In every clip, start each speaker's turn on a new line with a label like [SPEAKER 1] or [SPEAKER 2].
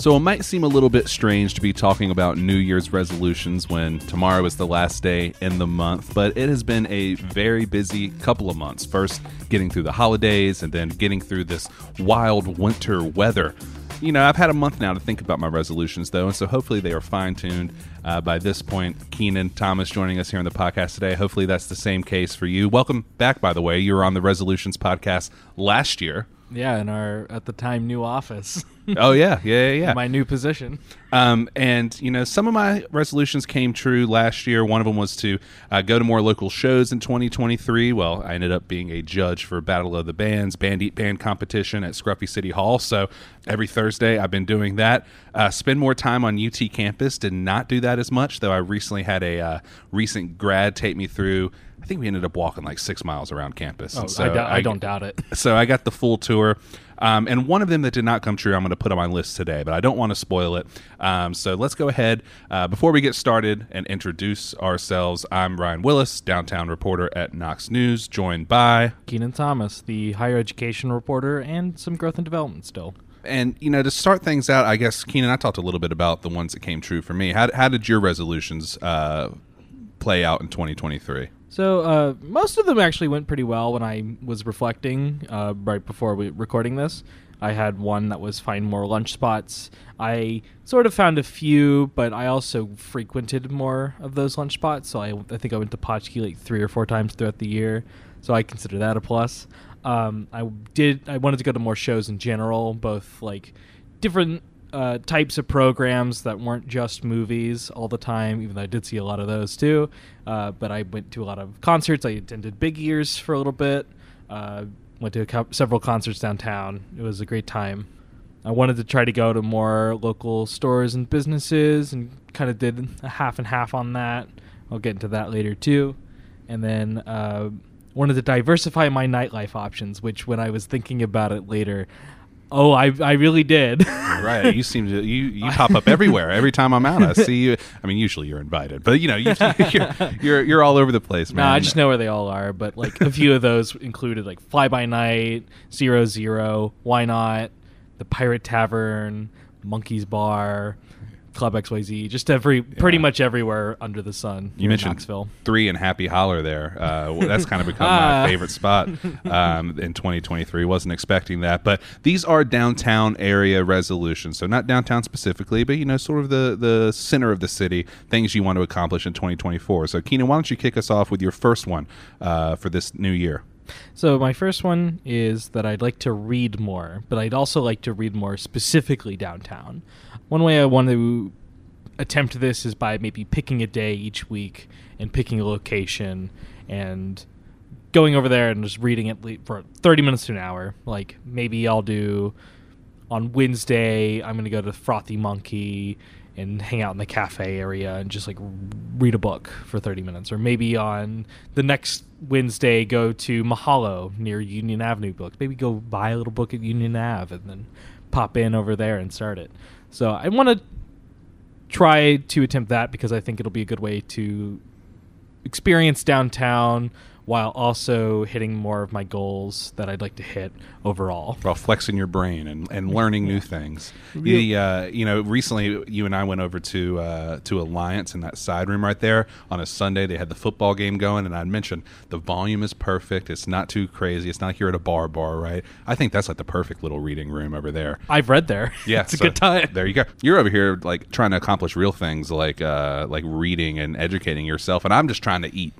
[SPEAKER 1] So it might seem a little bit strange to be talking about New Year's resolutions when tomorrow is the last day in the month, but it has been a very busy couple of months. First, getting through the holidays and then getting through this wild winter weather. You know, I've had a month now to think about my resolutions, though, and so hopefully they are fine tuned uh, by this point. Keenan Thomas joining us here on the podcast today. Hopefully that's the same case for you. Welcome back, by the way. You were on the Resolutions podcast last year.
[SPEAKER 2] Yeah, in our at the time new office.
[SPEAKER 1] oh yeah, yeah, yeah. yeah.
[SPEAKER 2] My new position.
[SPEAKER 1] Um, and you know, some of my resolutions came true last year. One of them was to uh, go to more local shows in 2023. Well, I ended up being a judge for Battle of the Bands Band Eat Band competition at Scruffy City Hall. So every Thursday, I've been doing that. Uh, spend more time on UT campus. Did not do that as much, though. I recently had a uh, recent grad take me through I think we ended up walking like six miles around campus.
[SPEAKER 2] Oh, so I, do- I, I, don't doubt it.
[SPEAKER 1] So I got the full tour. Um, and one of them that did not come true, I'm going to put on my list today, but I don't want to spoil it. Um, so let's go ahead. Uh, before we get started and introduce ourselves, I'm Ryan Wilusz, downtown reporter at Knox News, joined by
[SPEAKER 2] Keenan Thomas, the higher education reporter, and some growth and development still.
[SPEAKER 1] And you know, to start things out, I guess Keenan, I talked a little bit about the ones that came true for me. How, how did your resolutions uh, play out in 2023?
[SPEAKER 2] So uh, most of them actually went pretty well when I was reflecting uh, right before we recording this. I had one that was find more lunch spots. I sort of found a few, but I also frequented more of those lunch spots. So I, I think I went to Potchke like three or four times throughout the year. So I consider that a plus. Um, I did. I wanted to go to more shows in general, both like different uh, types of programs that weren't just movies all the time, even though I did see a lot of those too. Uh, but I went to a lot of concerts. I attended Big Ears for a little bit. Uh, went to co- several concerts downtown. It was a great time. I wanted to try to go to more local stores and businesses and kind of did a half and half on that. I'll get into that later too. And then uh, wanted to diversify my nightlife options, which when I was thinking about it later, Oh, I I really did.
[SPEAKER 1] right. You seem to you you pop up everywhere every time I'm out. I see you. I mean, usually you're invited, but you know you, you're, you're you're all over the place, man.
[SPEAKER 2] No, I just know where they all are. But like a few of those included like Fly By Night, Zero Zero, Why Not, the Pirate Tavern, Monkey's Bar. Club XYZ, just every pretty yeah. much everywhere under the sun.
[SPEAKER 1] You mentioned
[SPEAKER 2] Knoxville.
[SPEAKER 1] three and Happy Holler there. Uh, that's kind of become my favorite spot um, in 2023. Wasn't expecting that, but these are downtown area resolutions. So not downtown specifically, but you know, sort of the the center of the city. Things you want to accomplish in 2024. So Keenan, why don't you kick us off with your first one uh, for this new year?
[SPEAKER 2] So my first one is that I'd like to read more, but I'd also like to read more specifically downtown. One way I want to attempt this is by maybe picking a day each week and picking a location and going over there and just reading it for 30 minutes to an hour. Like maybe I'll do on Wednesday, I'm going to go to Frothy Monkey and hang out in the cafe area and just like read a book for 30 minutes. Or maybe on the next Wednesday, go to Mahalo near Union Avenue Books. Maybe go buy a little book at Union Ave and then pop in over there and start it. So I want to try to attempt that because I think it'll be a good way to experience downtown while also hitting more of my goals that I'd like to hit overall.
[SPEAKER 1] While flexing your brain and, and learning yeah. new things. The, uh, you know, recently you and I went over to uh, to Alliance in that side room right there on a Sunday. They had the football game going, and I mentioned the volume is perfect. It's not too crazy. It's not here at a bar bar, right? I think that's like the perfect little reading room over there.
[SPEAKER 2] I've read there.
[SPEAKER 1] Yeah,
[SPEAKER 2] it's so a good time.
[SPEAKER 1] There you go. You're over here like trying to accomplish real things like uh, like reading and educating yourself, and I'm just trying to eat.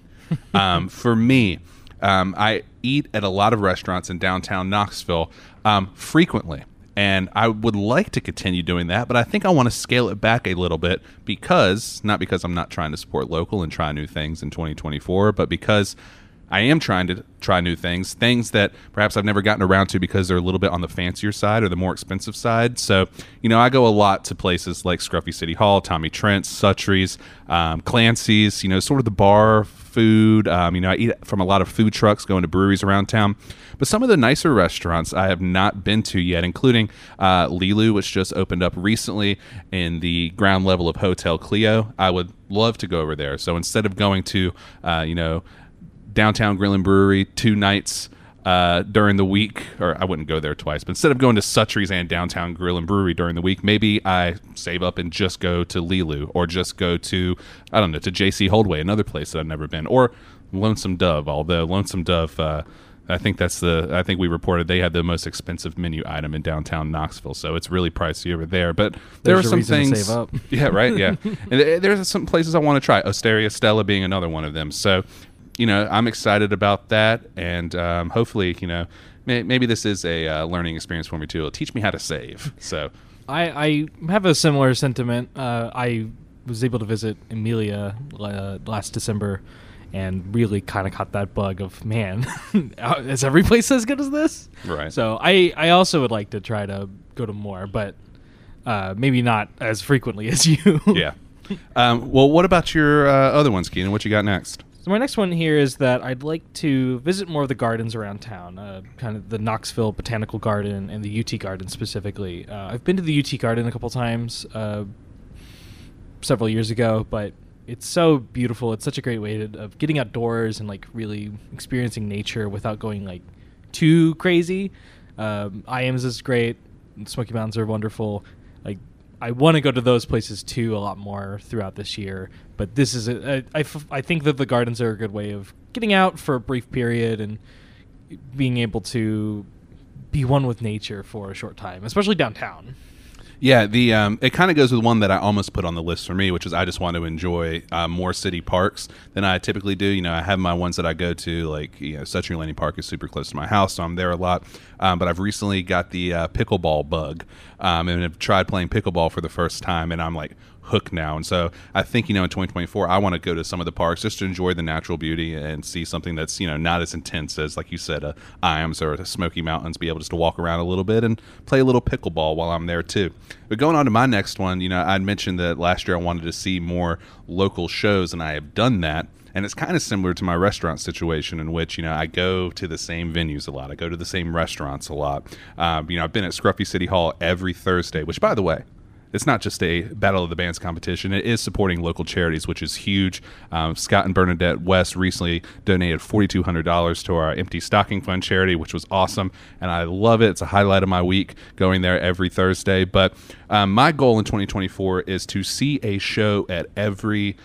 [SPEAKER 1] Um, for me, um, I eat at a lot of restaurants in downtown Knoxville um, frequently. And I would like to continue doing that, but I think I want to scale it back a little bit because, not because I'm not trying to support local and try new things in 2024, but because I am trying to try new things, things that perhaps I've never gotten around to because they're a little bit on the fancier side or the more expensive side. So, you know, I go a lot to places like Scruffy City Hall, Tommy Trent's, Suttree's, um, Clancy's, you know, sort of the bar food. Um, you know, I eat from a lot of food trucks going to breweries around town. But some of the nicer restaurants I have not been to yet, including uh, Lilu, which just opened up recently in the ground level of Hotel Clio. I would love to go over there. So instead of going to, uh, you know, downtown Grill and Brewery two nights uh, during the week, or I wouldn't go there twice, but instead of going to Suttree's and Downtown Grill and Brewery during the week, maybe I save up and just go to Lilu or just go to, I don't know, to JC Holdway, another place that I've never been, or Lonesome Dove, although Lonesome Dove, uh, I think that's the. I think we reported they had the most expensive menu item in downtown Knoxville, so it's really pricey over there. But there
[SPEAKER 2] There's
[SPEAKER 1] are some things.
[SPEAKER 2] save up.
[SPEAKER 1] Yeah, right. Yeah, and th- there's some places I want to try. Osteria Stella being another one of them. So, you know, I'm excited about that, and um, hopefully, you know, may- maybe this is a uh, learning experience for me too. It'll teach me how to save. So,
[SPEAKER 2] I, I have a similar sentiment. Uh, I was able to visit Emilia uh, last December and really kind of caught that bug of man, is every place as good as this?
[SPEAKER 1] Right.
[SPEAKER 2] So I, I also would like to try to go to more, but uh, maybe not as frequently as you.
[SPEAKER 1] yeah. Um, well, what about your uh, other ones, Keenan? What you got next?
[SPEAKER 2] My next one here is that I'd like to visit more of the gardens around town, uh, kind of the Knoxville Botanical Garden and the UT Garden specifically. Uh, I've been to the UT Garden a couple times uh, several years ago, but it's so beautiful. It's such a great way to, of getting outdoors and like really experiencing nature without going like too crazy. Um, Ijams is great. Smoky Mountains are wonderful. Like I want to go to those places too a lot more throughout this year. But this is a, I, I f- I think that the gardens are a good way of getting out for a brief period and being able to be one with nature for a short time, especially downtown.
[SPEAKER 1] Yeah, the um, it kind of goes with one that I almost put on the list for me, which is I just want to enjoy uh, more city parks than I typically do. You know, I have my ones that I go to, like you know, Suttree Landing Park is super close to my house, so I'm there a lot. Um, but I've recently got the uh, pickleball bug, um, and have tried playing pickleball for the first time, and I'm like hooked now. And so I think, you know, in 2024, I want to go to some of the parks just to enjoy the natural beauty and see something that's, you know, not as intense as, like you said, a Ijams or a Smoky Mountains, be able just to walk around a little bit and play a little pickleball while I'm there too. But going on to my next one, you know, I'd mentioned that last year I wanted to see more local shows, and I have done that. And it's kind of similar to my restaurant situation, in which you know I go to the same venues a lot. I go to the same restaurants a lot. Um, you know, I've been at Scruffy City Hall every Thursday. Which, by the way, it's not just a Battle of the Bands competition. It is supporting local charities, which is huge. Um, Scott and Bernadette West recently donated $4,200 to our Empty Stocking Fund charity, which was awesome. And I love it. It's a highlight of my week going there every Thursday. But um, my goal in 2024 is to see a show at every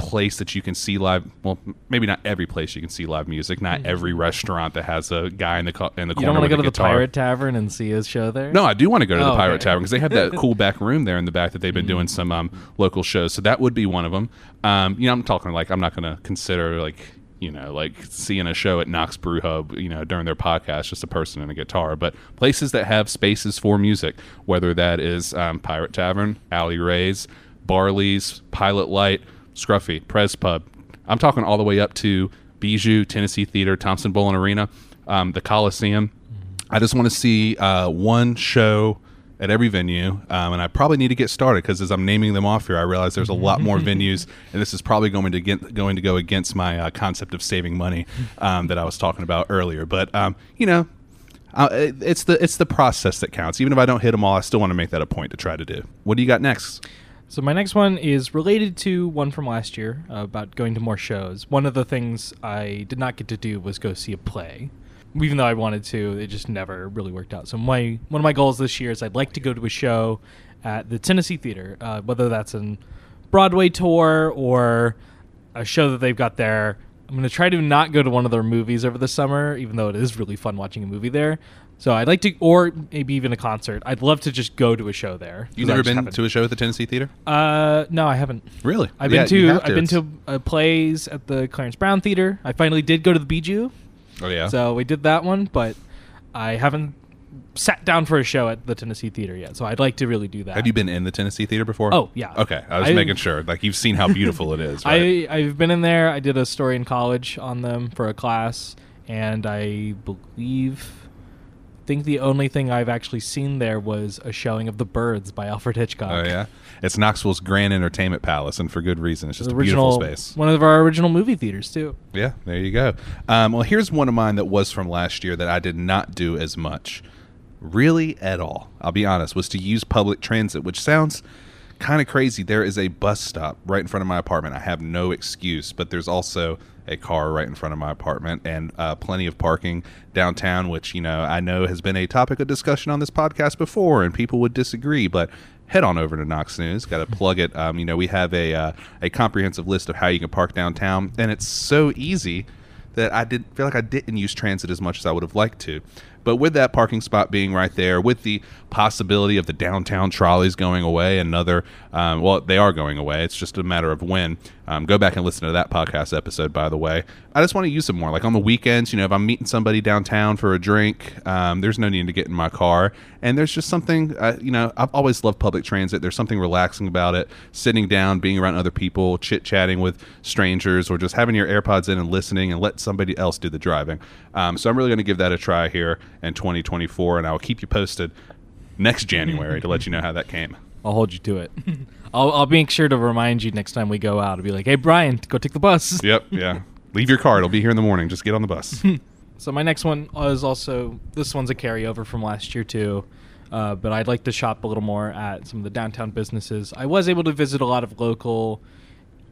[SPEAKER 1] place that you can see live well maybe not every place you can see live music not every restaurant that has a guy in the co- in the
[SPEAKER 2] You
[SPEAKER 1] corner
[SPEAKER 2] don't want to go
[SPEAKER 1] a
[SPEAKER 2] to the. Pirate Tavern and see his show there?
[SPEAKER 1] No, I do want to go to the
[SPEAKER 2] Oh,
[SPEAKER 1] Pirate
[SPEAKER 2] okay.
[SPEAKER 1] Tavern because they have that cool back room there in the back that they've been doing some um, local shows. So that would be one of them. Um, you know, I'm talking like I'm not going to consider like you know like seeing a show at Knox Brew Hub, you know, during their podcast, just a person and a guitar. But places that have spaces for music, whether that is um, Pirate Tavern, Alley Rays, Barley's, Pilot Light, Scruffy, Prez Pub. I'm talking all the way up to Bijou, Tennessee Theater, Thompson-Boling Arena, um, the Coliseum. I just want to see uh, one show at every venue, um, and I probably need to get started because as I'm naming them off here, I realize there's a lot more venues, and this is probably going to get going to go against my uh, concept of saving money um, that I was talking about earlier. But um, you know, uh, it- it's the it's the process that counts. Even if I don't hit them all, I still want to make that a point to try to do. What do you got next?
[SPEAKER 2] So my next one is related to one from last year uh, about going to more shows. One of the things I did not get to do was go see a play. Even though I wanted to, it just never really worked out. So my one of my goals this year is I'd like to go to a show at the Tennessee Theater, uh, whether that's a Broadway tour or a show that they've got there. I'm going to try to not go to one of their movies over the summer, even though it is really fun watching a movie there. So I'd like to, or maybe even a concert. I'd love to just go to a show there.
[SPEAKER 1] You've never been
[SPEAKER 2] haven't.
[SPEAKER 1] to a show at the Tennessee Theater?
[SPEAKER 2] Uh, no, I haven't.
[SPEAKER 1] Really?
[SPEAKER 2] I've
[SPEAKER 1] Yeah,
[SPEAKER 2] been
[SPEAKER 1] you
[SPEAKER 2] to I've been to uh, plays at the Clarence Brown Theater. I finally did go to the Bijou,
[SPEAKER 1] Oh yeah.
[SPEAKER 2] so we did that one, but I haven't sat down for a show at the Tennessee Theater yet. So I'd like to really do that.
[SPEAKER 1] have you been in the Tennessee Theater before?
[SPEAKER 2] Oh, yeah.
[SPEAKER 1] Okay, I was
[SPEAKER 2] I-
[SPEAKER 1] making sure. Like you've seen how beautiful it is. Right?
[SPEAKER 2] I I've been in there. I did a story in college on them for a class, and I believe. I think the only thing I've actually seen there was a showing of The Birds by Alfred Hitchcock.
[SPEAKER 1] Oh yeah, it's Knoxville's Grand Entertainment Palace, and for good reason. It's just a beautiful space.
[SPEAKER 2] one of our original movie theaters too.
[SPEAKER 1] Yeah, there you go. Um, well, here's one of mine that was from last year that I did not do as much, really at all. I'll be honest, was to use public transit, which sounds kind of crazy. There is a bus stop right in front of my apartment. I have no excuse, but there's also a car right in front of my apartment and uh, plenty of parking downtown, which you know I know has been a topic of discussion on this podcast before, and people would disagree, but. Head on over to Knox News. Got to plug it. Um, you know, we have a uh, a comprehensive list of how you can park downtown, and it's so easy that I didn't feel like I didn't use transit as much as I would have liked to. But with that parking spot being right there, with the possibility of the downtown trolleys going away, another, um, well, they are going away. It's just a matter of when. Um, go back and listen to that podcast episode, by the way. I just want to use them more. Like on the weekends, you know, if I'm meeting somebody downtown for a drink, um, there's no need to get in my car. And there's just something, uh, you know, I've always loved public transit. There's something relaxing about it. Sitting down, being around other people, chit chatting with strangers, or just having your AirPods in and listening and let somebody else do the driving. Um, so I'm really going to give that a try here in 2024, and I will keep you posted next January to let you know how that came.
[SPEAKER 2] I'll hold you to it. I'll, I'll make sure to remind you next time we go out. I'll be like, hey, Brian, go take the bus.
[SPEAKER 1] Yep, yeah. Leave your car. It'll be here in the morning. Just get on the bus.
[SPEAKER 2] So my next one is also this one's a carryover from last year too, uh, but I'd like to shop a little more at some of the downtown businesses. I was able to visit a lot of local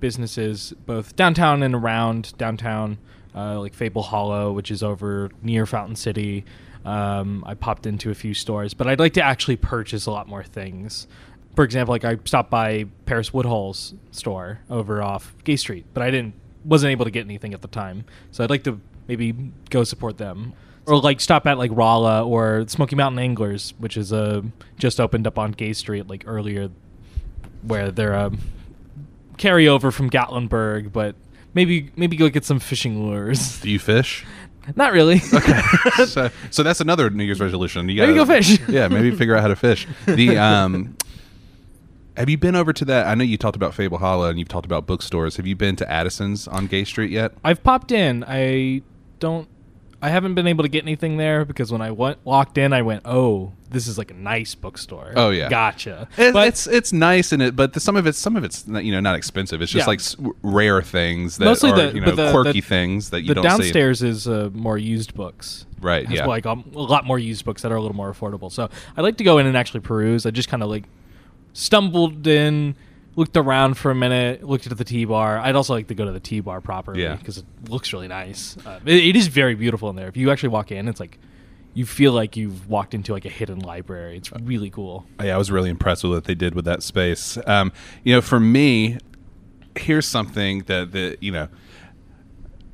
[SPEAKER 2] businesses, both downtown and around downtown, uh, like Fable Hollow, which is over near Fountain City. Um, I popped into a few stores, but I'd like to actually purchase a lot more things. For example, like I stopped by Paris Woodhull's store over off Gay Street, but I didn't wasn't able to get anything at the time. So I'd like to maybe go support them. Or like stop at like Rala or Smoky Mountain Anglers, which is uh, just opened up on Gay Street like earlier, where they're a carryover from Gatlinburg, but maybe maybe go get some fishing lures.
[SPEAKER 1] Do you fish?
[SPEAKER 2] Not really.
[SPEAKER 1] Okay. so, so that's another New Year's resolution. You gotta-
[SPEAKER 2] go fish.
[SPEAKER 1] Yeah, maybe figure out how to fish. The um, have you been over to that? I know you talked about Fable Hollow and you've talked about bookstores. Have you been to Addison's on Gay Street yet?
[SPEAKER 2] I've popped in. I don't. I haven't been able to get anything there because when I went walked in, I went, "Oh, this is like a nice bookstore."
[SPEAKER 1] Oh, yeah.
[SPEAKER 2] gotcha.
[SPEAKER 1] It-
[SPEAKER 2] but
[SPEAKER 1] it's it's nice in it, but the, some of it's some of it's you know not expensive. It's just
[SPEAKER 2] Yeah.
[SPEAKER 1] like s- rare things that
[SPEAKER 2] Mostly
[SPEAKER 1] are
[SPEAKER 2] the-
[SPEAKER 1] you know
[SPEAKER 2] the-
[SPEAKER 1] quirky
[SPEAKER 2] the-
[SPEAKER 1] things that you don't see.
[SPEAKER 2] downstairs is uh, more used books.
[SPEAKER 1] Right, yeah.
[SPEAKER 2] like um, a lot more used books that are a little more affordable. So I'd like to go in and actually peruse. I just kind of like stumbled in, looked around for a minute, looked at the T bar. I'd also like to go to the T bar properly
[SPEAKER 1] Yeah.
[SPEAKER 2] because it looks really nice. Uh, it, it is very beautiful in there. If you actually walk in, it's like you feel like you've walked into like a hidden library. It's really cool.
[SPEAKER 1] yeah, I was really impressed with what they did with that space. Um, you know, for me, here's something that that you know.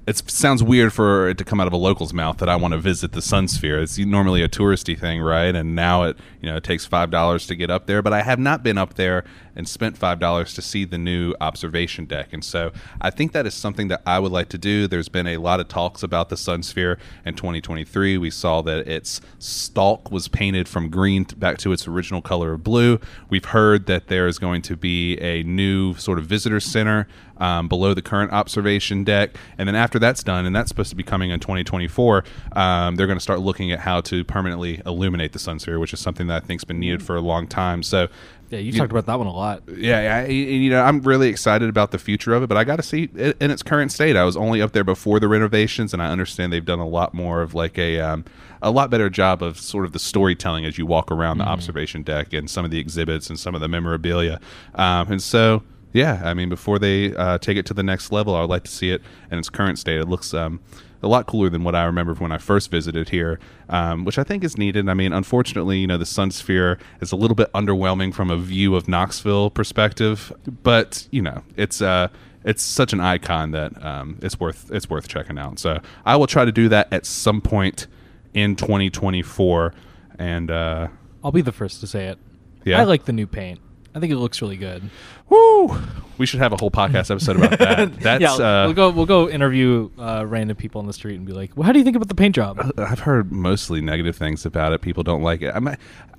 [SPEAKER 1] It sounds weird for it to come out of a local's mouth that I want to visit the Sun Sphere. It's normally a touristy thing, right? And now it, you know, it takes five dollars to get up there. But I have not been up there and spent five dollars to see the new observation deck. And so I think that is something that I would like to do. There's been a lot of talks about the Sun Sphere in 2023. We saw that its stalk was painted from green back to its original color of blue. We've heard that there is going to be a new sort of visitor center um, below the current observation deck. And then after that's done, and that's supposed to be coming in 2024, um, they're going to start looking at how to permanently illuminate the sun sphere, which is something that I think's been needed for a long time. So,
[SPEAKER 2] Yeah, you
[SPEAKER 1] You-
[SPEAKER 2] talked about that one a lot.
[SPEAKER 1] Yeah, I, you know, I'm really excited about the future of it, but I got to see it in its current state. I was only up there before the renovations, and I understand they've done a lot more of like a um, a lot better job of sort of the storytelling as you walk around the observation deck and some of the exhibits and some of the memorabilia. Um, and so, yeah, I mean, before they uh, take it to the next level, I would like to see it in its current state. It looks um, a lot cooler than what I remember when I first visited here, um, which I think is needed. I mean, unfortunately, you know, the Sun Sphere is a little bit underwhelming from a view of Knoxville perspective, but you know, it's uh, it's such an icon that um, it's worth it's worth checking out. So I will try to do that at some point in 2024, and uh,
[SPEAKER 2] I'll be the first to say it.
[SPEAKER 1] Yeah?
[SPEAKER 2] I like the new paint. I think it looks really good.
[SPEAKER 1] woo, we should have a whole podcast episode about that. That's
[SPEAKER 2] yeah,
[SPEAKER 1] uh,
[SPEAKER 2] we'll go. We'll go interview uh, random people on the street and be like, "Well, how do you think about the paint job?"
[SPEAKER 1] I've heard mostly negative things about it. People don't like it. I'm,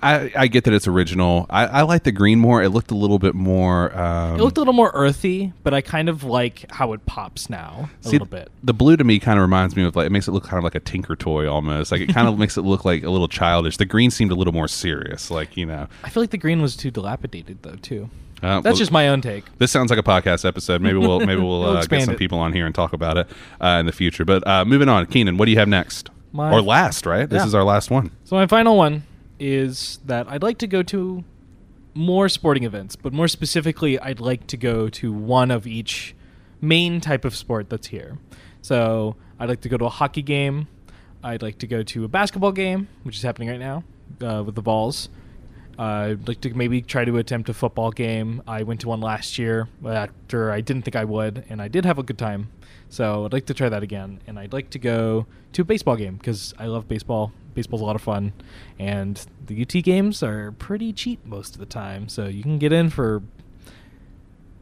[SPEAKER 1] I I get that it's original. I, I like the green more. It looked a little bit more. Um,
[SPEAKER 2] It looked a little more earthy, but I kind of like how it pops now a
[SPEAKER 1] see,
[SPEAKER 2] little bit.
[SPEAKER 1] The blue to me kind of reminds me of like it makes it look kind of like a Tinker toy almost. Like it kind of makes it look like a little childish. The green seemed a little more serious. Like you know,
[SPEAKER 2] I feel like the green was too dilapidated though too.
[SPEAKER 1] uh,
[SPEAKER 2] That's
[SPEAKER 1] well,
[SPEAKER 2] just my own take.
[SPEAKER 1] This sounds like a podcast episode. Maybe we'll maybe we'll,
[SPEAKER 2] We'll
[SPEAKER 1] uh, get some
[SPEAKER 2] it.
[SPEAKER 1] people on here and talk about it uh, in the future. But uh, moving on, Keenan, what do you have next?
[SPEAKER 2] My-
[SPEAKER 1] or last, right? This
[SPEAKER 2] Yeah.
[SPEAKER 1] is our last one.
[SPEAKER 2] So my final one is that I'd like to go to more sporting events, but more specifically, I'd like to go to one of each main type of sport that's here. So I'd like to go to a hockey game. I'd like to go to a basketball game, which is happening right now uh, with the Vols. Uh, I'd like to maybe try to attempt a football game. I went to one last year after I didn't think I would, and I did have a good time. So I'd like to try that again. And I'd like to go to a baseball game because I love baseball. Baseball's a lot of fun, and the UT games are pretty cheap most of the time. So you can get in for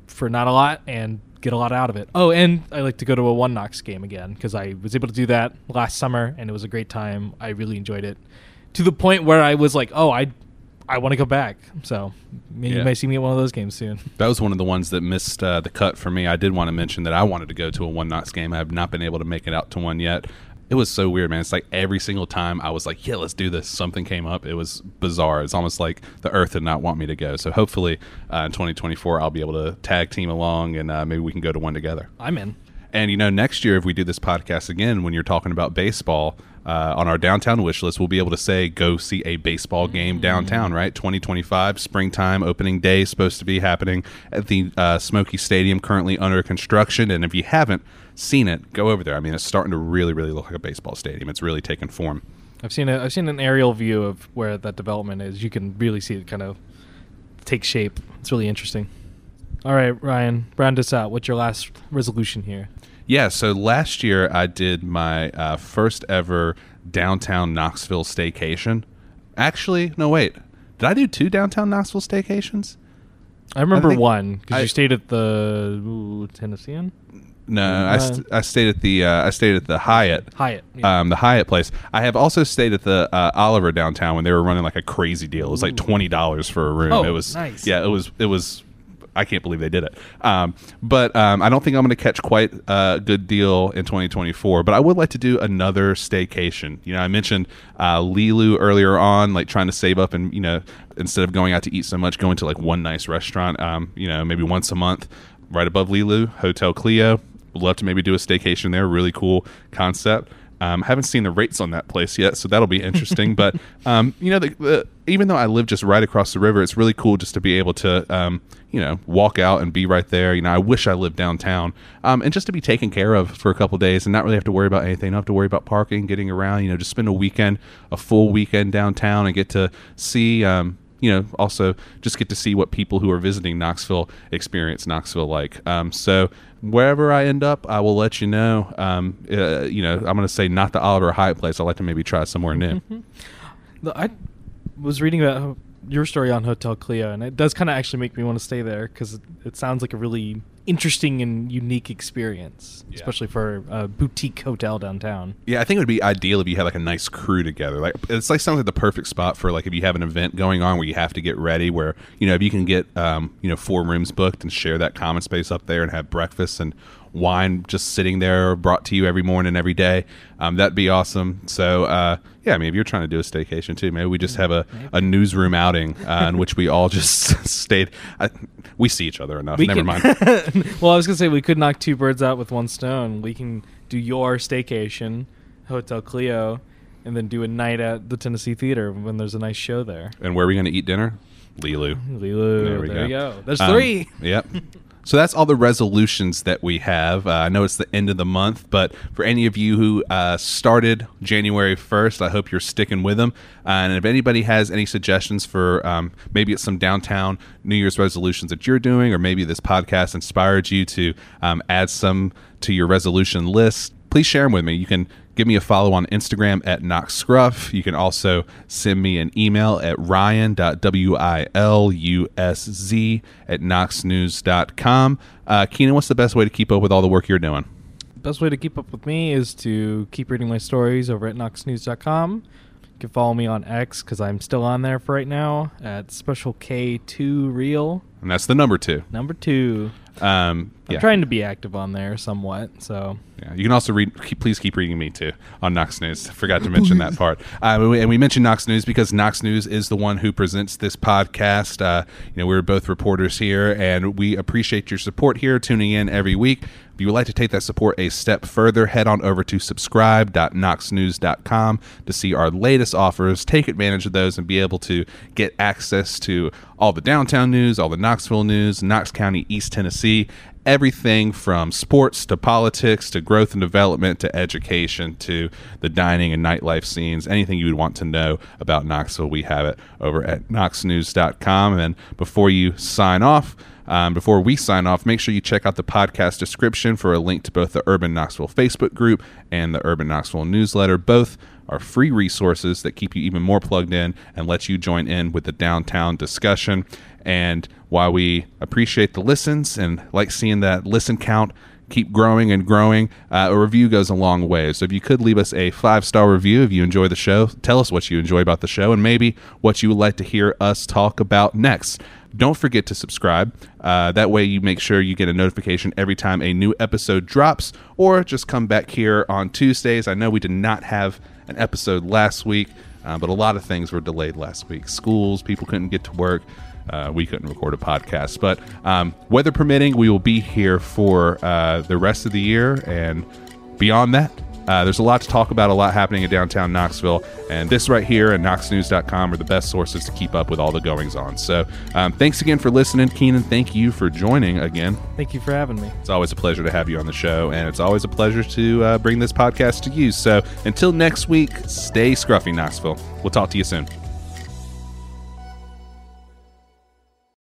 [SPEAKER 2] for not a lot and get a lot out of it. Oh, and I like to go to a One Knox game again because I was able to do that last summer and it was a great time. I really enjoyed it to the point where I was like, oh, I I want to go back. So maybe
[SPEAKER 1] Yeah.
[SPEAKER 2] you may see me at one of those games soon.
[SPEAKER 1] That was one of the ones that missed uh, the cut for me. I did want to mention that I wanted to go to a one Knox game. I have not been able to make it out to one yet. It was so weird, man. It's like every single time I was like, "Yeah, let's do this." Something came up. It was bizarre. It's almost like the Earth did not want me to go. So hopefully, uh, in 2024, I'll be able to tag team along, and uh, maybe we can go to one together.
[SPEAKER 2] I'm in.
[SPEAKER 1] And you know, next year if we do this podcast again, when you're talking about baseball uh, on our downtown wish list, we'll be able to say go see a baseball game downtown. Right, 2025 springtime opening day supposed to be happening at the uh, Smoky Stadium, currently under construction. And if you haven't seen it, go over there. I mean, it's starting to really, really look like a baseball stadium. It's really taken form.
[SPEAKER 2] I've seen a, I've seen an aerial view of where that development is. You can really see it kind of take shape. It's really interesting. All right, Ryan, round us out. What's your last resolution here?
[SPEAKER 1] Yeah, so last year I did my uh, first ever downtown Knoxville staycation. Actually, no, wait. Did I do two downtown Knoxville staycations?
[SPEAKER 2] I remember
[SPEAKER 1] think
[SPEAKER 2] one because you stayed at the ooh, Tennessean
[SPEAKER 1] No, I,
[SPEAKER 2] Uh,
[SPEAKER 1] st- I stayed at the uh, I stayed at the Hyatt.
[SPEAKER 2] Hyatt. yeah.
[SPEAKER 1] Um, the Hyatt place. I have also stayed at the uh, Oliver downtown when they were running like a crazy deal. It was like twenty dollars for a room.
[SPEAKER 2] Oh,
[SPEAKER 1] it was
[SPEAKER 2] nice.
[SPEAKER 1] Yeah, it was. It was. I can't believe they did it. Um, but um, I don't think I'm going to catch quite a good deal in 2024. But I would like to do another staycation. You know, I mentioned uh, Lilu earlier on, like trying to save up and you know instead of going out to eat so much, going to like one nice restaurant. Um, you know, maybe once a month, right above Lilu, Hotel Clio. Would love to maybe do a staycation there. Really cool concept. Um, haven't seen the rates on that place yet, so that'll be interesting. but um, you know, the, the, even though I live just right across the river, it's really cool just to be able to, um, you know, walk out and be right there. You know, I wish I lived downtown, um, and just to be taken care of for a couple days and not really have to worry about anything. Not have to worry about parking, getting around. You know, just spend a weekend, a full weekend downtown, and get to see. Um, you know, also just get to see what people who are visiting Knoxville experience Knoxville like. Um, so wherever I end up, I will let you know. Um, uh, you know, I'm going to say not the Oliver Hyatt place. I'd like to maybe try somewhere new.
[SPEAKER 2] The- I was reading about your story on Hotel Clio, and it does kind of actually make me want to stay there because it, it sounds like a really interesting and unique experience,
[SPEAKER 1] Yeah.
[SPEAKER 2] especially for a boutique hotel downtown.
[SPEAKER 1] Yeah, I think it would be ideal if you had like a nice crew together. Like it's like sounds like the perfect spot for like if you have an event going on where you have to get ready. Where you know if you can get um, you know four rooms booked and share that common space up there and have breakfast and wine just sitting there brought to you every morning every day, um, that'd be awesome. So uh, yeah, I mean if you're trying to do a staycation too, maybe we just have a, a newsroom outing uh, in which we all just stayed. I, we see each other enough.
[SPEAKER 2] We
[SPEAKER 1] Never
[SPEAKER 2] can-
[SPEAKER 1] mind.
[SPEAKER 2] well, I was gonna say we could knock two birds out with one stone. We can do your staycation, Hotel Clio, and then do a night at the Tennessee Theater when there's a nice show there.
[SPEAKER 1] And where are we going to eat dinner? Lilu.
[SPEAKER 2] Lilu,
[SPEAKER 1] There we
[SPEAKER 2] there
[SPEAKER 1] go.
[SPEAKER 2] go. There's
[SPEAKER 1] Um,
[SPEAKER 2] three.
[SPEAKER 1] Yep. So that's all the resolutions that we have. Uh, I know it's the end of the month, but for any of you who uh, started January 1st, I hope you're sticking with them. and if anybody has any suggestions for um, maybe it's some downtown New Year's resolutions that you're doing, or maybe this podcast inspired you to um, add some to your resolution list, please share them with me. You can give me a follow on Instagram at Knox Scruff. You can also send me an email at ryan.wilusz at knoxnews.com. Uh, Keenan, what's the best way to keep up with all the work you're doing?
[SPEAKER 2] Best way to keep up with me is to keep reading my stories over at knoxnews.com. You can follow me on X because I'm still on there for right now at Special K2 Real
[SPEAKER 1] And that's the number two.
[SPEAKER 2] number two.
[SPEAKER 1] Um,
[SPEAKER 2] I'm
[SPEAKER 1] yeah.
[SPEAKER 2] trying to be active on there somewhat. So
[SPEAKER 1] Yeah, you can also read. Keep, please keep reading me too on Knox News. Forgot to mention that part. Uh, and we mentioned Knox News because Knox News is the one who presents this podcast. Uh, you know, we're both reporters here, and we appreciate your support here, tuning in every week. If you would like to take that support a step further, head on over to subscribe.knoxnews.com to see our latest offers. Take advantage of those and be able to get access to all the downtown news, all the Knoxville news, Knox County, East Tennessee, everything from sports to politics to growth and development to education to the dining and nightlife scenes. Anything you would want to know about Knoxville, we have it over at knoxnews.com. And before you sign off, um, before we sign off, make sure you check out the podcast description for a link to both the Urban Knoxville Facebook group and the Urban Knoxville newsletter. Both are free resources that keep you even more plugged in and let you join in with the downtown discussion. And while we appreciate the listens and like seeing that listen count keep growing and growing, uh, a review goes a long way. So if you could leave us a five star review if you enjoy the show, tell us what you enjoy about the show and maybe what you would like to hear us talk about next. Don't forget to subscribe. Uh, that way, you make sure you get a notification every time a new episode drops, or just come back here on Tuesdays. I know we did not have an episode last week, uh, but a lot of things were delayed last week. Schools, people couldn't get to work. Uh, we couldn't record a podcast. But um, weather permitting, we will be here for uh, the rest of the year and beyond that. Uh, there's a lot to talk about, a lot happening in downtown Knoxville, and this right here and knoxnews.com are the best sources to keep up with all the goings on. So, um, thanks again for listening, Keenan. Thank you for joining again.
[SPEAKER 2] Thank you for having me.
[SPEAKER 1] It's always a pleasure to have you on the show, and it's always a pleasure to uh, bring this podcast to you. So, until next week, stay scruffy, Knoxville. We'll talk to you soon.